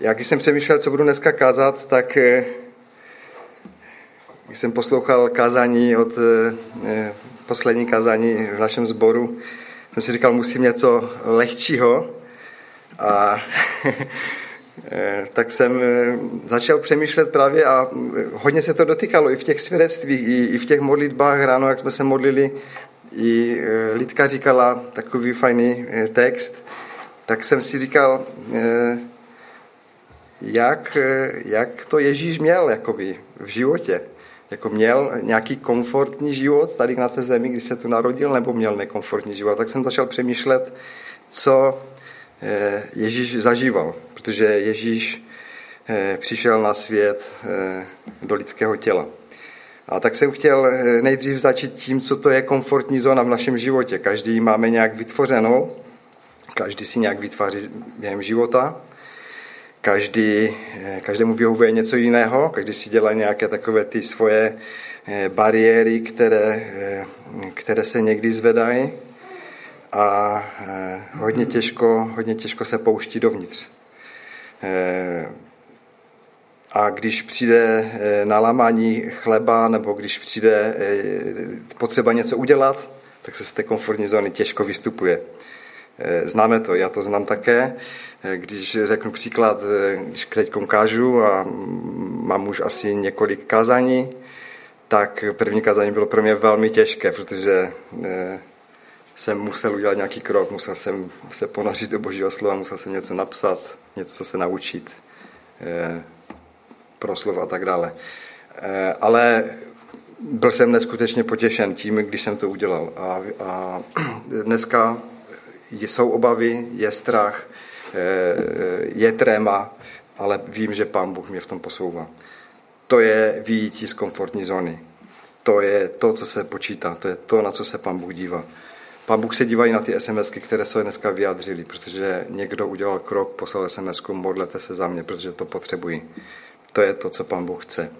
Já když jsem přemýšlel, co budu dneska kázat, tak eh, když jsem poslouchal kázání od eh, poslední kázání v našem sboru, jsem si říkal, musím něco lehčího. A eh, tak jsem začal přemýšlet právě a hodně se to dotýkalo i v těch svědectvích, i, i v těch modlitbách ráno, jak jsme se modlili. I Lidka říkala takový fajný text, tak jsem si říkal, jak, jak to Ježíš měl jakoby, v životě. Jako měl nějaký komfortní život tady na té zemi, když se tu narodil, nebo měl nekomfortní život. Tak jsem začal přemýšlet, co eh, Ježíš zažíval, protože Ježíš eh, přišel na svět eh, do lidského těla. A tak jsem chtěl nejdřív začít tím, co to je komfortní zóna v našem životě. Každý máme nějak vytvořenou, každý si nějak vytváří během života každý, eh, každému vyhovuje něco jiného, každý si dělá nějaké takové ty svoje eh, bariéry, které, eh, které se někdy zvedají a hodně těžko, hodně těžko se pouští dovnitř. A když přijde na lamání chleba nebo když přijde potřeba něco udělat, tak se z té komfortní zóny těžko vystupuje. Známe to, já to znám také. Když řeknu příklad, když teď kážu a mám už asi několik kázání, tak první kázání bylo pro mě velmi těžké, protože eh, jsem musel udělat nějaký krok, musel jsem se ponořit do božího slova, musel jsem něco napsat, něco se naučit, eh, proslov a tak dále. Eh, ale byl jsem neskutečně potěšen tím, když jsem to udělal. A, a dneska jsou obavy, je strach, Eh, je tréma, ale vím, že Pán Bůh mě v tom posouvá. To je výjití z komfortní zóny. To je to, co se počítá. To je to, na co se Pán Bůh dívá. Pán Bůh se dívá i na ty SMSky, které se dneska vyjádřili, protože někdo udělal krok, poslal SMS, modlete se za mě, protože to potřebuji. To je to, co Pán Bůh chce.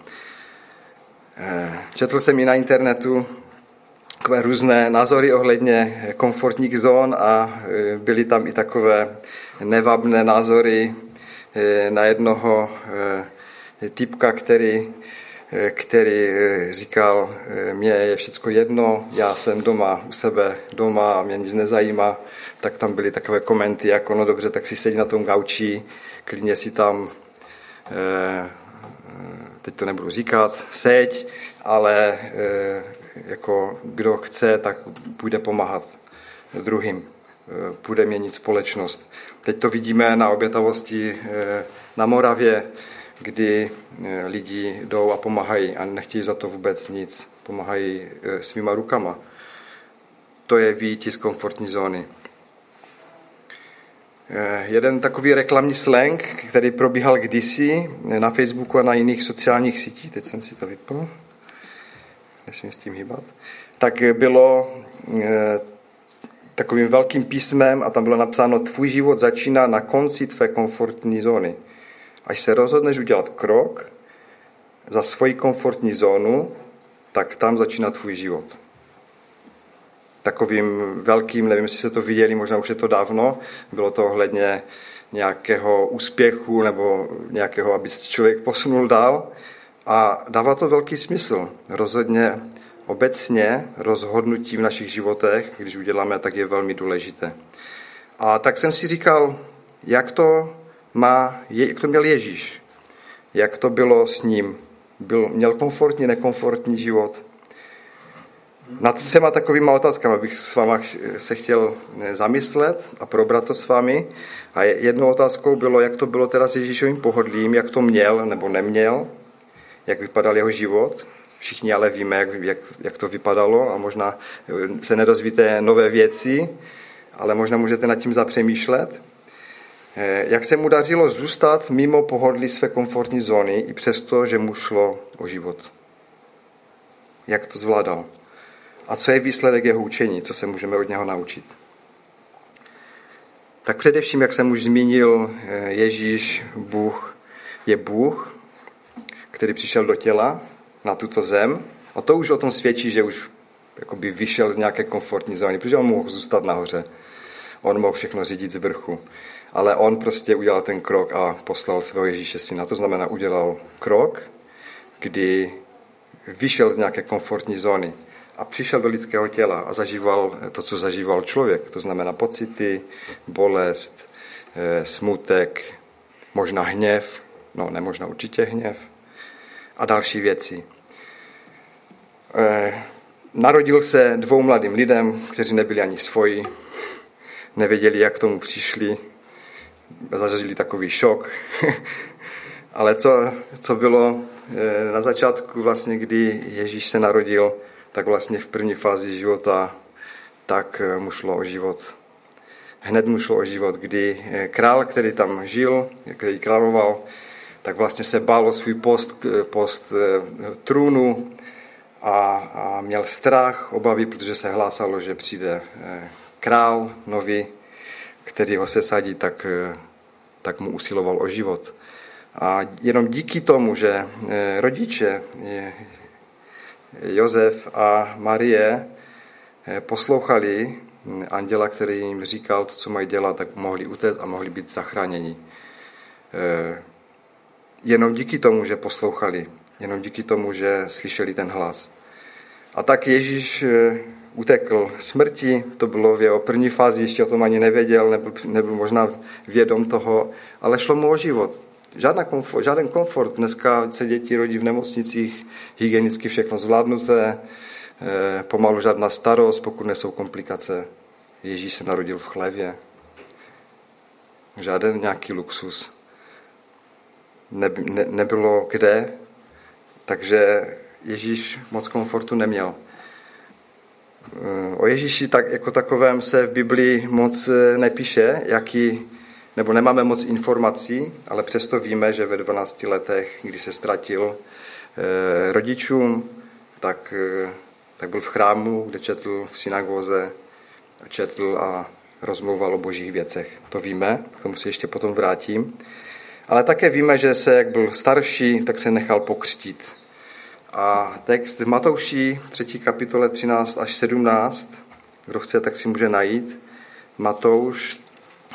Eh, četl jsem i na internetu takové různé názory ohledně komfortních zón a eh, byly tam i takové nevabné názory eh, na jednoho eh, typka, který, eh, který říkal, mě je všechno jedno, já jsem doma u sebe doma a mě nic nezajímá, tak tam byly takové komenty jako, no dobře, tak si sedí na tom gauči, klidně si tam, teď to nebudu říkat, seď, ale jako kdo chce, tak půjde pomáhat druhým, půjde měnit společnost. Teď to vidíme na obětavosti eh, na Moravě, kdy eh, lidi jdou a pomáhají a nechtějí za to vůbec nic. Pomáhají svýma rukama. To je výjití z komfortní zóny. Jeden takový reklamní slang, který probíhal kdysi na Facebooku a na jiných sociálních sítích, teď jsem si to vypl, nesmím s tím hýbat, tak bylo takovým velkým písmem a tam bylo napsáno, tvůj život začíná na konci tvé komfortní zóny. Až se rozhodneš udělat krok za svoji komfortní zónu, tak tam začíná tvůj život. Takovým velkým, nevím, jestli se to viděli, možná už je to dávno, bylo to ohledně nějakého úspěchu nebo nějakého, aby se člověk posunul dál. A dává to velký smysl. Rozhodně obecně rozhodnutí v našich životech, když uděláme, tak je velmi důležité. A tak jsem si říkal, jak to má, jak to měl Ježíš, jak to bylo s ním. Byl, měl komfortní, nekomfortní život. Na třema takovýma otázkama bych s váma se chtěl eh, zamyslet a probrat to s vámi. A jednou otázkou bylo, jak to bylo teda s Ježíšovým pohodlím, jak to měl nebo neměl, jak vypadal jeho život. Všichni ale víme, jak, jak, jak to vypadalo a možná se nedozvíte nové věci, ale možná můžete nad tím zapřemýšlet. Eh, jak se mu dařilo zůstat mimo pohodlí své komfortní zóny, i přesto, že mu šlo o život. Jak to zvládal? A co je výsledek jeho učení? Co se můžeme od něho naučit? Tak především, jak jsem už zmínil, eh, Ježíš, Bůh, je Bůh, který přišel do těla, na tuto zem. A to už o tom svědčí, že už jakoby vyšel z nějaké komfortní zóny, protože on mohl zůstat nahoře. On mohl všechno řídit z vrchu. ale on prostě udělal ten krok a poslal svého Ježíše syna. To znamená, udělal krok, kdy vyšel z nějaké komfortní zóny a přišel do lidského těla a zažíval to, co zažíval člověk. To znamená pocity, bolest, eh, smutek, možná hněv, no nemožná určitě hněv a další věci. Eh, narodil se dvou mladým lidem, kteří nebyli ani svoji, nevěděli, jak k tomu přišli, zažili takový šok. Ale co, co bylo eh, na začátku, vlastně, kdy Ježíš se narodil, tak vlastně v první fázi života, tak eh, mu šlo o život. Hned mu šlo o život, kdy král, který tam žil, který královal, tak vlastně se bál o svůj post, post trůnu a, a měl strach, obavy, protože se hlásalo, že přijde král nový, který ho sesadí, tak, tak mu usiloval o život. A jenom díky tomu, že rodiče Josef a Marie eh, poslouchali anděla, který jim říkal to, co mají dělat, tak mohli utéct a mohli být zachráněni. Jenom díky tomu, že poslouchali, jenom díky tomu, že slyšeli ten hlas. A tak Ježíš eh, utekl smrti, to bylo v jeho první fázi, ještě o tom ani nevěděl, nebyl, nebyl možná vědom toho, ale šlo mu o život. Žádná komfort, žádný komfort. Dneska se děti rodí v nemocnicích, hygienicky všechno zvládnuté, eh, pomalu žádná starost, pokud nesou komplikace. Ježíš se narodil v chlevě. Žádný nějaký luxus. Ne, ne, nebylo kde, takže Ježíš moc komfortu neměl. O Ježíši tak, jako takovém se v Biblii moc eh, nepíše, jaký nebo nemáme moc informací, ale přesto víme, že ve 12 letech, kdy se ztratil eh, rodičům, tak, eh, tak byl v chrámu, kde četl v synagoze, četl a rozmluval o božích věcech. To víme, k tomu se ještě potom vrátím. Ale také víme, že se, jak byl starší, tak se nechal pokřtít. A text v Matouši 3. kapitole 13 až 17, kdo chce, tak si může najít. Matouš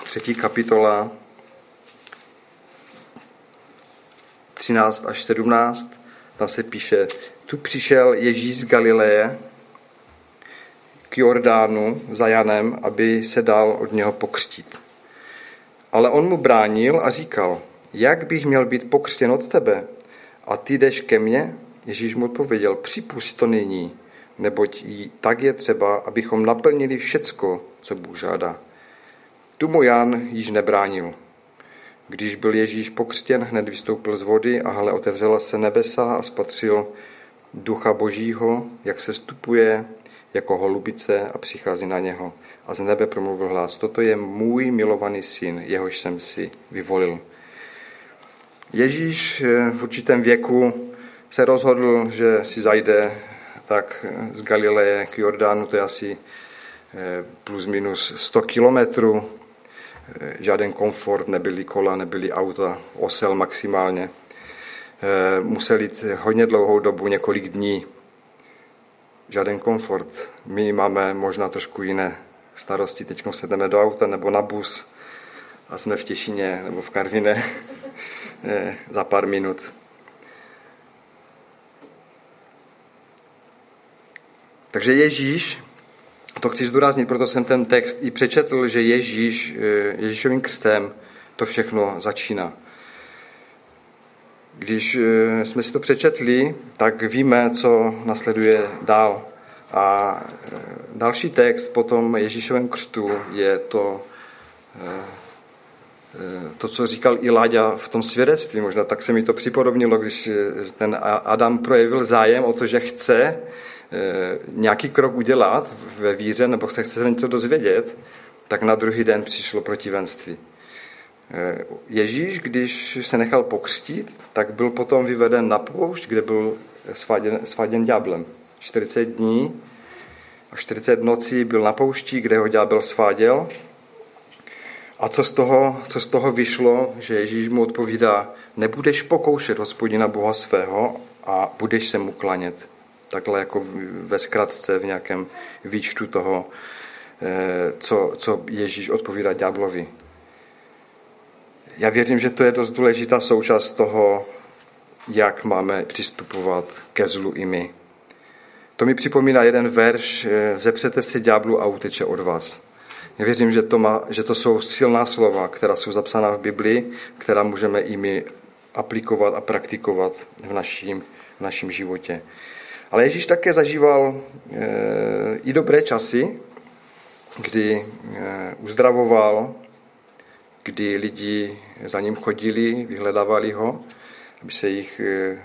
třetí kapitola 13 až 17, tam se píše, tu přišel Ježíš z Galileje k Jordánu za Janem, aby se dal od něho pokřtít. Ale on mu bránil a říkal, jak bych měl být pokřtěn od tebe? A ty jdeš ke mně? Ježíš mu odpověděl, připust to nyní, neboť tak je třeba, abychom naplnili všecko, co Bůh žádá. Tu mu Jan již nebránil. Když byl Ježíš pokřtěn, hned vystoupil z vody a hle otevřela se nebesa a spatřil ducha božího, jak se stupuje jako holubice a přichází na něho. A z nebe promluvil hlas, toto je můj milovaný syn, jehož jsem si vyvolil. Ježíš eh, v určitém věku se rozhodl, že si zajde tak z Galileje k Jordánu, to je asi eh, plus minus 100 kilometrů, žádný komfort, nebyly kola, nebyly auta, osel maximálně. Eh, musel jít hodně dlouhou dobu, několik dní. Žádný komfort. My máme možná trošku jiné starosti. Teď se jdeme do auta nebo na bus a jsme v Těšině nebo v Karviné eh, za pár minut. Takže Ježíš to chci zdůraznit, proto jsem ten text i přečetl, že Ježíš, eh, Ježíšovým krstem to všechno začíná. Když eh, jsme si to přečetli, tak víme, co nasleduje dál. A eh, další text po tom Ježíšovém křtu je to, to, co říkal i Láďa v tom svědectví. Možná tak se mi to připodobnilo, když ten Adam projevil zájem o to, že chce Eh, nějaký krok udělat ve víře nebo se chce něco dozvědět, tak na druhý den přišlo protivenství. Eh, Ježíš, když se nechal pokřtít, tak byl potom vyveden na poušť, kde byl svaděn, svaděn ďáblem. 40 dní a 40 nocí byl na poušti, kde ho ďábel sváděl. A co z, toho, co z toho vyšlo, že Ježíš mu odpovídá, nebudeš pokoušet hospodina Boha svého a budeš se mu klanět takhle jako ve zkratce v nějakém výčtu toho, eh, co, co Ježíš odpovídá ďáblovi. já věřím, že to je dost důležitá součást toho, jak máme přistupovat ke zlu i my. To mi připomíná jeden verš, eh, zepřete se ďáblu a uteče od vás. Já věřím, že to, má, že to jsou silná slova, která jsou zapsána v Biblii, která můžeme i my aplikovat a praktikovat v naším, v naším životě. Ale Ježíš také zažíval e, i dobré časy, kdy e, uzdravoval, kdy lidi za ním chodili, vyhledávali ho, aby se jich e,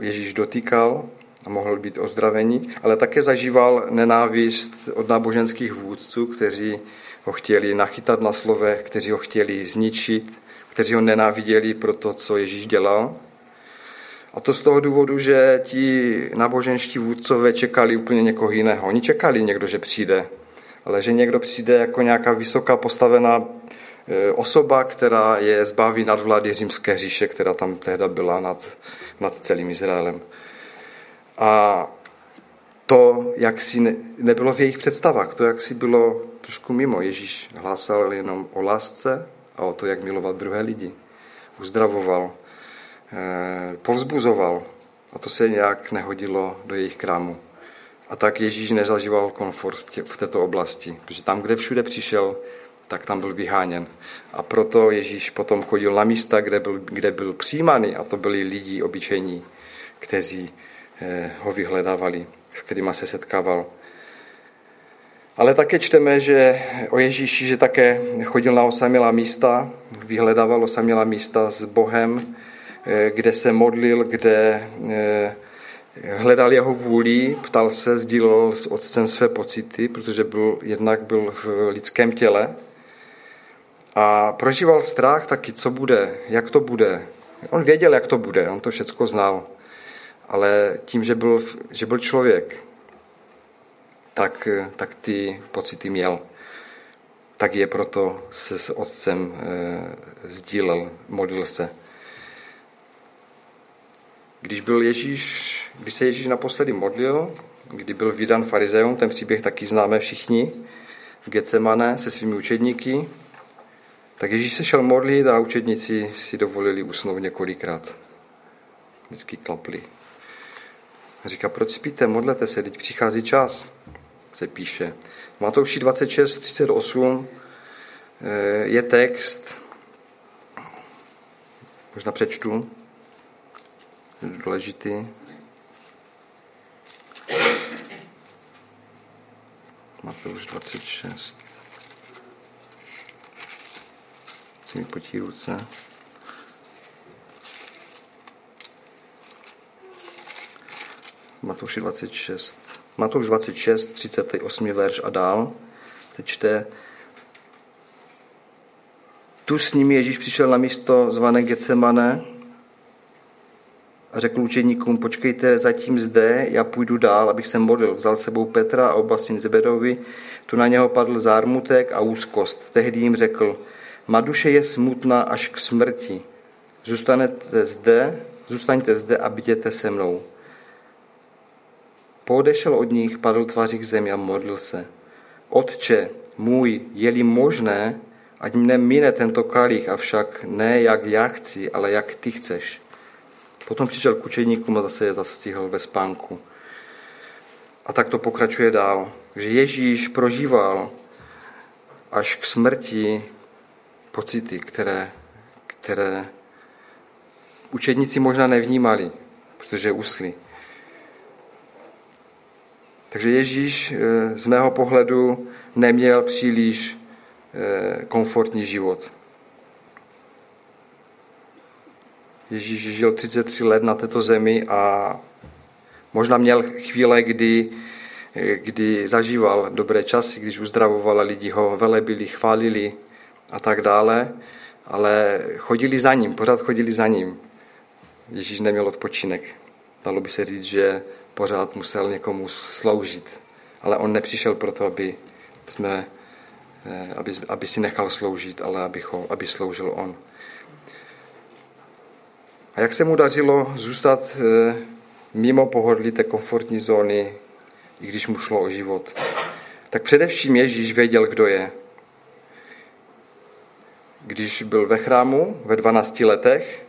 Ježíš dotýkal a mohl být ozdravený, ale také zažíval nenávist od náboženských vůdců, kteří ho chtěli nachytat na slovech, kteří ho chtěli zničit, kteří ho nenáviděli pro to, co Ježíš dělal. A to z toho důvodu, že ti náboženští vůdcové čekali úplně někoho jiného. Oni čekali někdo, že přijde, ale že někdo přijde jako nějaká vysoká postavená e, osoba, která je zbaví nad vlády římské říše, která tam tehda byla nad, nad celým Izraelem. A to, jak si ne, nebylo v jejich představách, to, jak si bylo trošku mimo. Ježíš hlásal jenom o lásce a o to, jak milovat druhé lidi. Uzdravoval, eh, povzbuzoval a to se nějak nehodilo do jejich krámu. A tak Ježíš nezažíval komfort v této oblasti, protože tam, kde všude přišel, tak tam byl vyháněn. A proto Ježíš potom chodil na místa, kde byl, kde byl přijímaný a to byli lidi obyčejní, kteří ho vyhledávali, s kterými se setkával. Ale také čteme, že o Ježíši, že také chodil na osamělá místa, vyhledával osamělá místa s Bohem, eh, kde se modlil, kde eh, hledal jeho vůli, ptal se, sdílel s otcem své pocity, protože byl, jednak byl v lidském těle a prožíval strach taky, co bude, jak to bude. On věděl, jak to bude, on to všechno znal ale tím, že byl, že byl člověk, tak, tak ty pocity měl. Tak je proto se s otcem e, sdílel, modlil se. Když, byl Ježíš, když se Ježíš naposledy modlil, kdy byl vydan farizeum, ten příběh taky známe všichni, v Getsemane se svými učedníky, tak Ježíš se šel modlit a učedníci si dovolili usnout několikrát. Vždycky klapli. A říká, proč spíte, modlete se, teď přichází čas, se píše. Matouši 26, 38 eh, je text, možná přečtu, je důležitý. Matouš 26. Si mi potí ruce. Matouši 26. Matouš 26, 38. verš a dál se čte tu s nimi Ježíš přišel na místo zvané Getsemane a řekl učeníkům, počkejte zatím zde, já půjdu dál, abych se modlil. Vzal sebou Petra a oba syn Zebedovi, tu na něho padl zármutek a úzkost. Tehdy jim řekl, má duše je smutná až k smrti. Zůstanete zde, zůstaňte zde a bděte se mnou. Podešel od nich, padl tváří k zemi a modlil se. Otče můj, je-li možné, ať mne mine tento kalich, avšak ne jak já chci, ale jak ty chceš. Potom přišel k učeníkům a zase je zastihl ve spánku. A tak to pokračuje dál. Že Ježíš prožíval až k smrti pocity, které, které učedníci možná nevnímali, protože uschli. Takže Ježíš eh, z mého pohledu neměl příliš eh, komfortní život. Ježíš žil 33 let na této zemi a možná měl chvíle, kdy, eh, kdy zažíval dobré časy, když uzdravoval lidi ho velebili, chválili a tak dále, ale chodili za ním, pořád chodili za ním. Ježíš neměl odpočinek. Dalo by se říct, že pořád musel někomu sloužit. Ale on nepřišel proto, aby, jsme, eh, aby, aby si nechal sloužit, ale aby, ho, aby sloužil on. A jak se mu dařilo zůstat eh, mimo pohodlí té komfortní zóny, i když mu šlo o život? Tak především Ježíš věděl, kdo je. když byl ve chrámu ve 12 letech,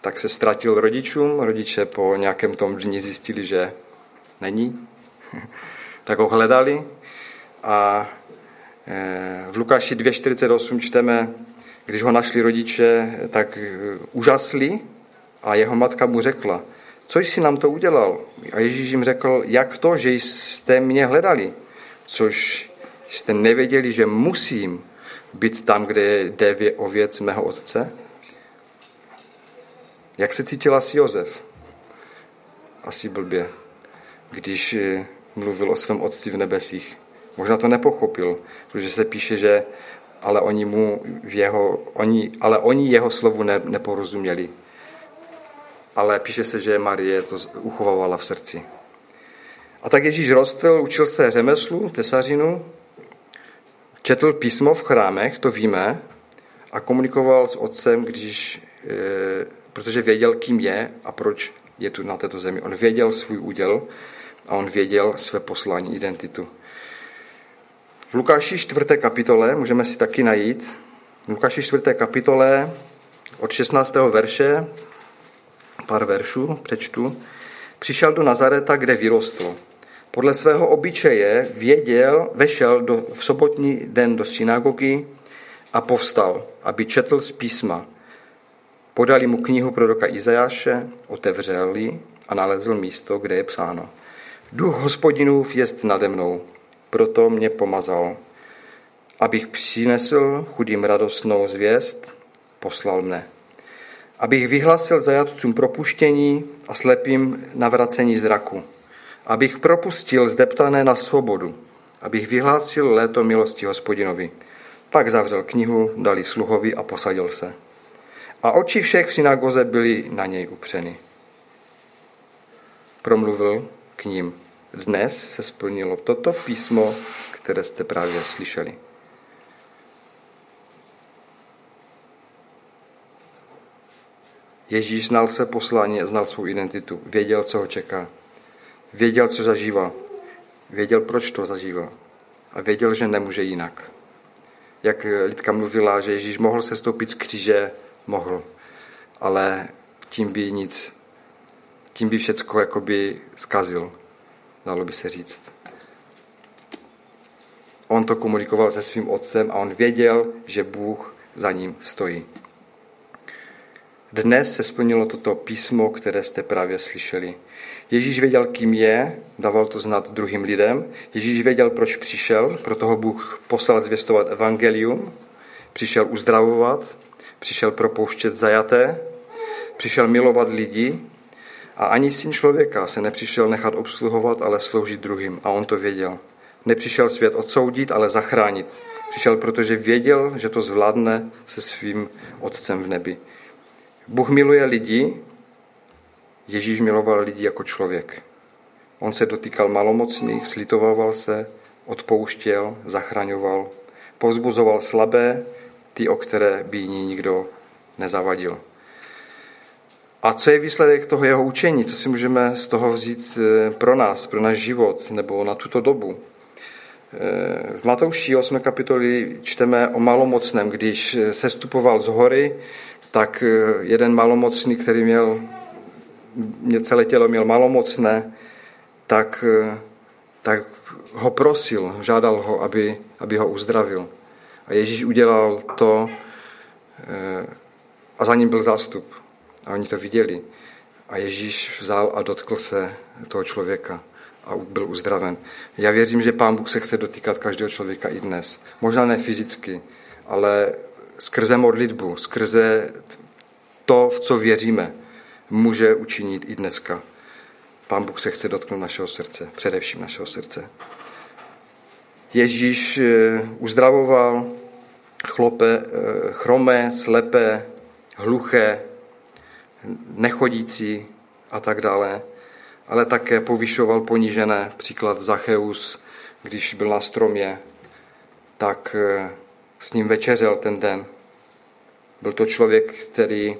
tak se ztratil rodičům. Rodiče po nějakém tom dni zjistili, že není. tak ho hledali a eh, v Lukáši 2.48 čteme, když ho našli rodiče, tak úžasli a jeho matka mu řekla, co jsi nám to udělal? A Ježíš jim řekl, jak to, že jste mě hledali, což jste nevěděli, že musím být tam, kde jde o věc mého otce? Jak se cítil asi Jozef? Asi blbě, když eh, mluvil o svém otci v nebesích. Možná to nepochopil, protože se píše, že ale oni, mu v jeho, oni, ale oni jeho slovu ne, neporozuměli. Ale píše se, že Marie to uchovávala v srdci. A tak Ježíš rostl, učil se řemeslu, tesařinu, četl písmo v chrámech, to víme, a komunikoval s otcem, když, e, protože věděl, kým je a proč je tu na této zemi. On věděl svůj úděl a on věděl své poslání, identitu. V Lukáši 4. kapitole, můžeme si taky najít, v Lukáši 4. kapitole od 16. verše, pár veršů přečtu, přišel do Nazareta, kde vyrostl. Podle svého obyčeje věděl, vešel do, v sobotní den do synagogy a povstal, aby četl z písma. Podali mu knihu proroka Izajáše, otevřel a nalezl místo, kde je psáno. Duch hospodinův jest nade mnou, proto mě pomazal. Abych přinesl chudým radostnou zvěst, poslal mne. Abych vyhlasil zajatcům propuštění a slepým navracení zraku. Abych propustil zdeptané na svobodu. Abych vyhlásil léto milosti hospodinovi. Pak zavřel knihu, dali sluhovi a posadil se. A oči všech v synagoze byly na něj upřeny. Promluvil k ním. Dnes se splnilo toto písmo, které jste právě slyšeli. Ježíš znal své poslání znal svou identitu. Věděl, co ho čeká. Věděl, co zažívá. Věděl, proč to zažívá. A věděl, že nemůže jinak. Jak Lidka mluvila, že Ježíš mohl se stoupit z kříže, mohl. Ale tím by nic, tím by všecko jakoby zkazil dalo by se říct. On to komunikoval se svým otcem a on věděl, že Bůh za ním stojí. Dnes se splnilo toto písmo, které jste právě slyšeli. Ježíš věděl, kým je, dával to znát druhým lidem. Ježíš věděl, proč přišel, proto ho Bůh poslal zvěstovat evangelium, přišel uzdravovat, přišel propouštět zajaté, přišel milovat lidi a ani syn člověka se nepřišel nechat obsluhovat, ale sloužit druhým. A on to věděl. Nepřišel svět odsoudit, ale zachránit. Přišel, protože věděl, že to zvládne se svým otcem v nebi. Bůh miluje lidi, Ježíš miloval lidi jako člověk. On se dotýkal malomocných, slitovával se, odpouštěl, zachraňoval, povzbuzoval slabé, ty, o které by jiný nikdo nezavadil. A co je výsledek toho jeho učení? Co si můžeme z toho vzít eh, pro nás, pro náš život nebo na tuto dobu? Eh, v Matouši 8. kapitoli čteme o malomocném. Když se stupoval z hory, tak eh, jeden malomocný, který měl celé tělo měl malomocné, tak, tak ho prosil, žádal ho, aby, aby ho uzdravil. A Ježíš udělal to a za ním byl zástup. A oni to viděli. A Ježíš vzal a dotkl se toho člověka a byl uzdraven. Já věřím, že Pán Bůh se chce dotýkat každého člověka i dnes. Možná ne fyzicky, ale skrze modlitbu, skrze to, v co věříme, může učinit i dneska. Pán Bůh se chce dotknout našeho srdce, především našeho srdce. Ježíš eh, uzdravoval chlope, eh, chromé, slepé, hluché, nechodící a tak dále, ale také povyšoval ponížené. Příklad Zacheus, když byl na stromě, tak eh, s ním večeřel ten den. Byl to člověk, který,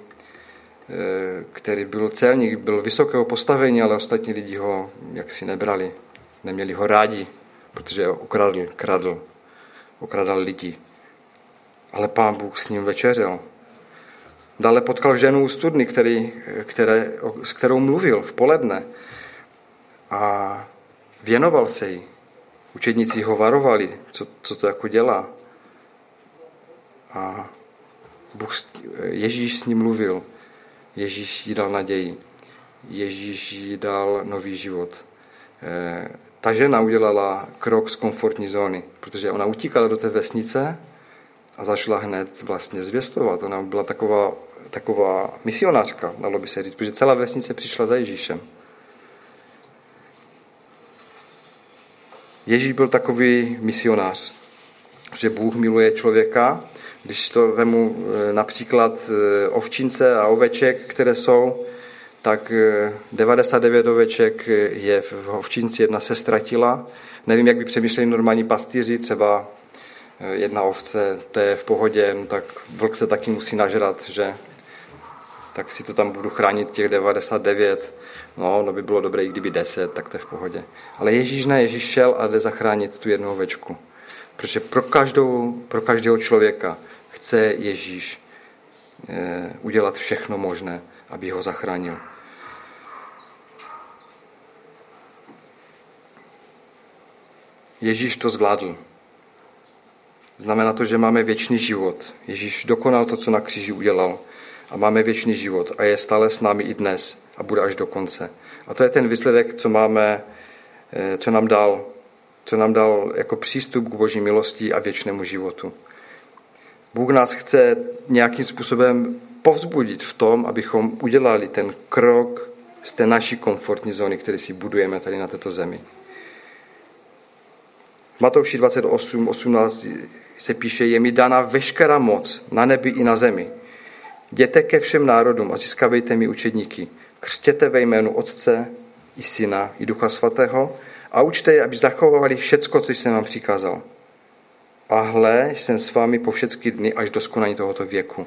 který byl celník, byl vysokého postavení, ale ostatní lidi ho jaksi nebrali. Neměli ho rádi, protože ho ukradl, kradl, okradal lidi. ale pán Bůh s ním večeřil. Dále potkal ženu u studny, který, které, s kterou mluvil v poledne a věnoval se jí. Učedníci ho varovali, co, co to jako dělá. A Bůh, Ježíš s ním mluvil. Ježíš jí dal naději. Ježíš jí dal nový život. Ta žena udělala krok z komfortní zóny, protože ona utíkala do té vesnice a začala hned vlastně zvěstovat. Ona byla taková, taková misionářka, dalo by se říct, protože celá vesnice přišla za Ježíšem. Ježíš byl takový misionář, že Bůh miluje člověka. Když to vemu eh, například eh, ovčince a oveček, které jsou, tak 99 eh, oveček je v ovčinci, jedna se ztratila. Nevím, jak by přemýšleli normální pastýři, třeba jedna ovce, to je v pohodě, no tak vlk se taky musí nažrat, že tak si to tam budu chránit těch 99. No, no by bylo dobré, i kdyby 10, tak to je v pohodě. Ale Ježíš ne, Ježíš šel a jde zachránit tu jednu ovečku. Protože pro, každou, pro každého člověka chce Ježíš eh, udělat všechno možné, aby ho zachránil. Ježíš to zvládl. Znamená to, že máme věčný život. Ježíš dokonal to, co na kříži udělal a máme věčný život a je stále s námi i dnes a bude až do konce. A to je ten výsledek, co máme, eh, co nám dal, co nám dal jako přístup k boží milosti a věčnému životu. Bůh nás chce nějakým způsobem povzbudit v tom, abychom udělali ten krok z té naší komfortní zóny, který si budujeme tady na této zemi. V Matouši 28, 18 se píše, je mi dána veškerá moc na nebi i na zemi. Jděte ke všem národům a získavejte mi učedníky. Křtěte ve jménu Otce i Syna i Ducha Svatého a učte je, aby zachovávali všecko, co jsem vám přikázal. A hle, jsem s vámi po všechny dny až do skonání tohoto věku.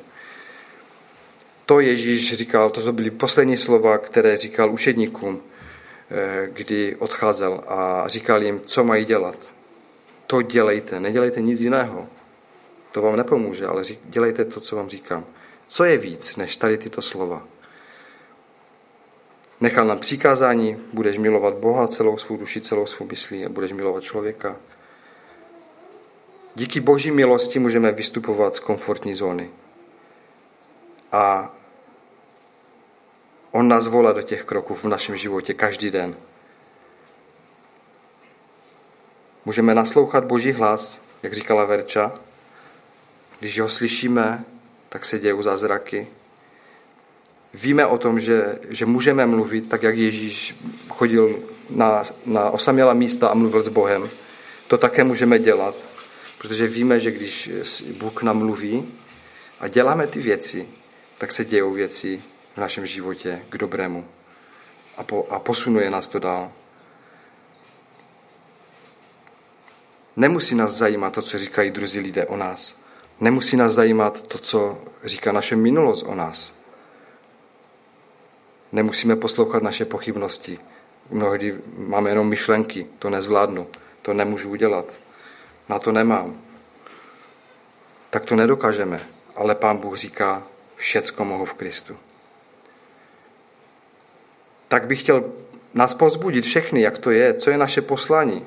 To Ježíš říkal, to byly poslední slova, které říkal učedníkům, eh, kdy odcházel a říkal jim, co mají dělat. To dělejte, nedělejte nic jiného. To vám nepomůže, ale dělejte to, co vám říkám. Co je víc než tady tyto slova? Nechal nám přikázání, budeš milovat Boha celou svou duši, celou svou myslí a budeš milovat člověka. Díky boží milosti můžeme vystupovat z komfortní zóny. A on nás volá do těch kroků v našem životě každý den. Můžeme naslouchat boží hlas, jak říkala Verča. Když ho slyšíme, tak se dějí zázraky. Víme o tom, že, že můžeme mluvit, tak jak Ježíš chodil na, na osamělá místa a mluvil s Bohem. To také můžeme dělat, protože víme, že když Bůh nám mluví a děláme ty věci, tak se dějou věci v našem životě k dobrému a, po, a posunuje nás to dál. Nemusí nás zajímat to, co říkají druzí lidé o nás. Nemusí nás zajímat to, co říká naše minulost o nás. Nemusíme poslouchat naše pochybnosti. Mnohdy máme jenom myšlenky, to nezvládnu, to nemůžu udělat, na to nemám. Tak to nedokážeme, ale Pán Bůh říká, všecko mohu v Kristu. Tak bych chtěl nás pozbudit všechny, jak to je, co je naše poslání,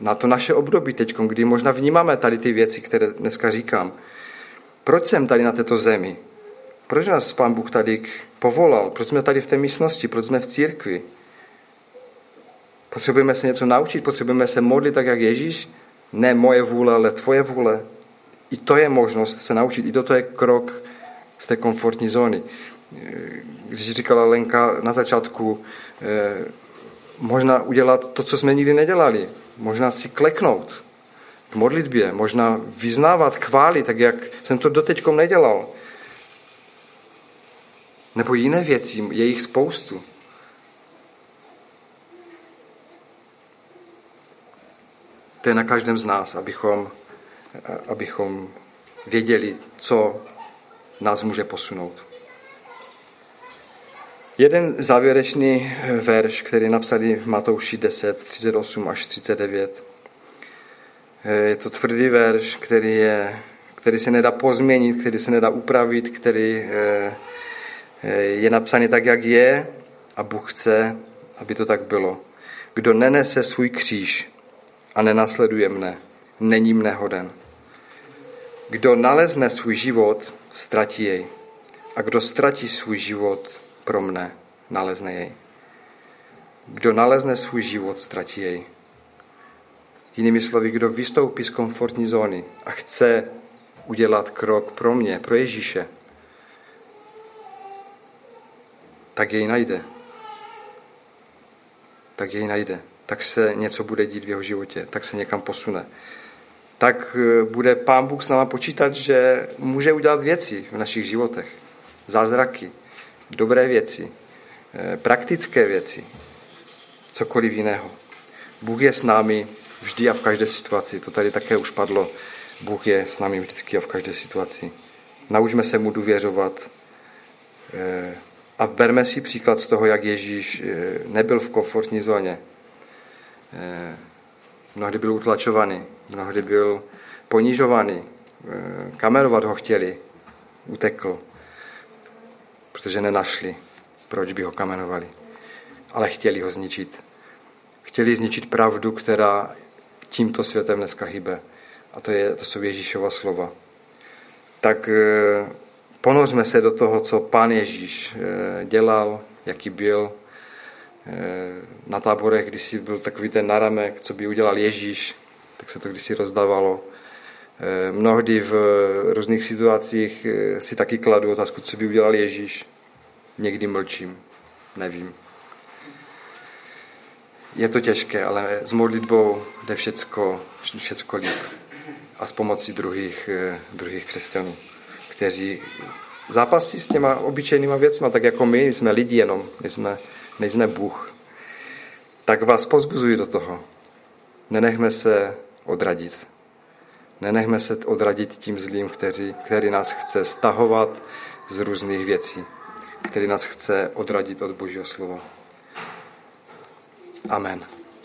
na to naše období teď, kdy možná vnímáme tady ty věci, které dneska říkám. Proč jsem tady na této zemi? Proč nás Pán Bůh tady povolal? Proč jsme tady v té místnosti? Proč jsme v církvi? Potřebujeme se něco naučit? Potřebujeme se modlit tak, jak Ježíš? Ne moje vůle, ale tvoje vůle. I to je možnost se naučit. I toto je krok z té komfortní zóny. Když říkala Lenka na začátku, eh, možná udělat to, co jsme nikdy nedělali možná si kleknout k modlitbě, možná vyznávat chvály, tak jak jsem to doteďkom nedělal. Nebo jiné věci, je jich spoustu. To je na každém z nás, abychom, abychom věděli, co nás může posunout. Jeden závěrečný verš, který napsali Matouši 10, 38 až 39. Je to tvrdý verš, který je, který se nedá pozměnit, který se nedá upravit, který je napsaný tak, jak je a Bůh chce, aby to tak bylo. Kdo nenese svůj kříž a nenasleduje mne, není mne hoden. Kdo nalezne svůj život, ztratí jej. A kdo ztratí svůj život pro mne, nalezne jej. Kdo nalezne svůj život, ztratí jej. Jinými slovy, kdo vystoupí z komfortní zóny a chce udělat krok pro mě, pro Ježíše, tak jej najde. Tak jej najde. Tak se něco bude dít v jeho životě, tak se někam posune. Tak eh, bude Pán Bůh s náma počítat, že může udělat věci v našich životech. Zázraky, dobré věci, eh, praktické věci, cokoliv jiného. Bůh je s námi vždy a v každé situaci. To tady také už padlo. Bůh je s námi vždycky a v každé situaci. Naučme se mu důvěřovat eh, a berme si příklad z toho, jak Ježíš nebyl v komfortní zóně. Mnohdy byl utlačovaný, mnohdy byl ponižovaný, kamerovat ho chtěli, utekl, protože nenašli, proč by ho kamenovali. Ale chtěli ho zničit. Chtěli zničit pravdu, která tímto světem dneska hýbe. A to, je, to jsou Ježíšova slova. Tak eh, ponořme se do toho, co pán Ježíš eh, dělal, jaký byl. Eh, na táborech kdysi byl takový ten naramek, co by udělal Ježíš, tak se to kdysi rozdávalo. Mnohdy v různých situacích si taky kladu otázku, co by udělal Ježíš. Někdy mlčím, nevím. Je to těžké, ale s modlitbou jde všecko, všecko líp. A s pomocí druhých, eh, druhých křesťanů, kteří zápasí s těma obyčejnýma věcma, tak jako my, jsme lidi jenom, nejsme, nejsme Bůh. Tak vás pozbuzuji do toho. Nenechme se odradit. Nenechme se odradit tím zlým, který, který nás chce stahovat z různých věcí, který nás chce odradit od Božího slova. Amen.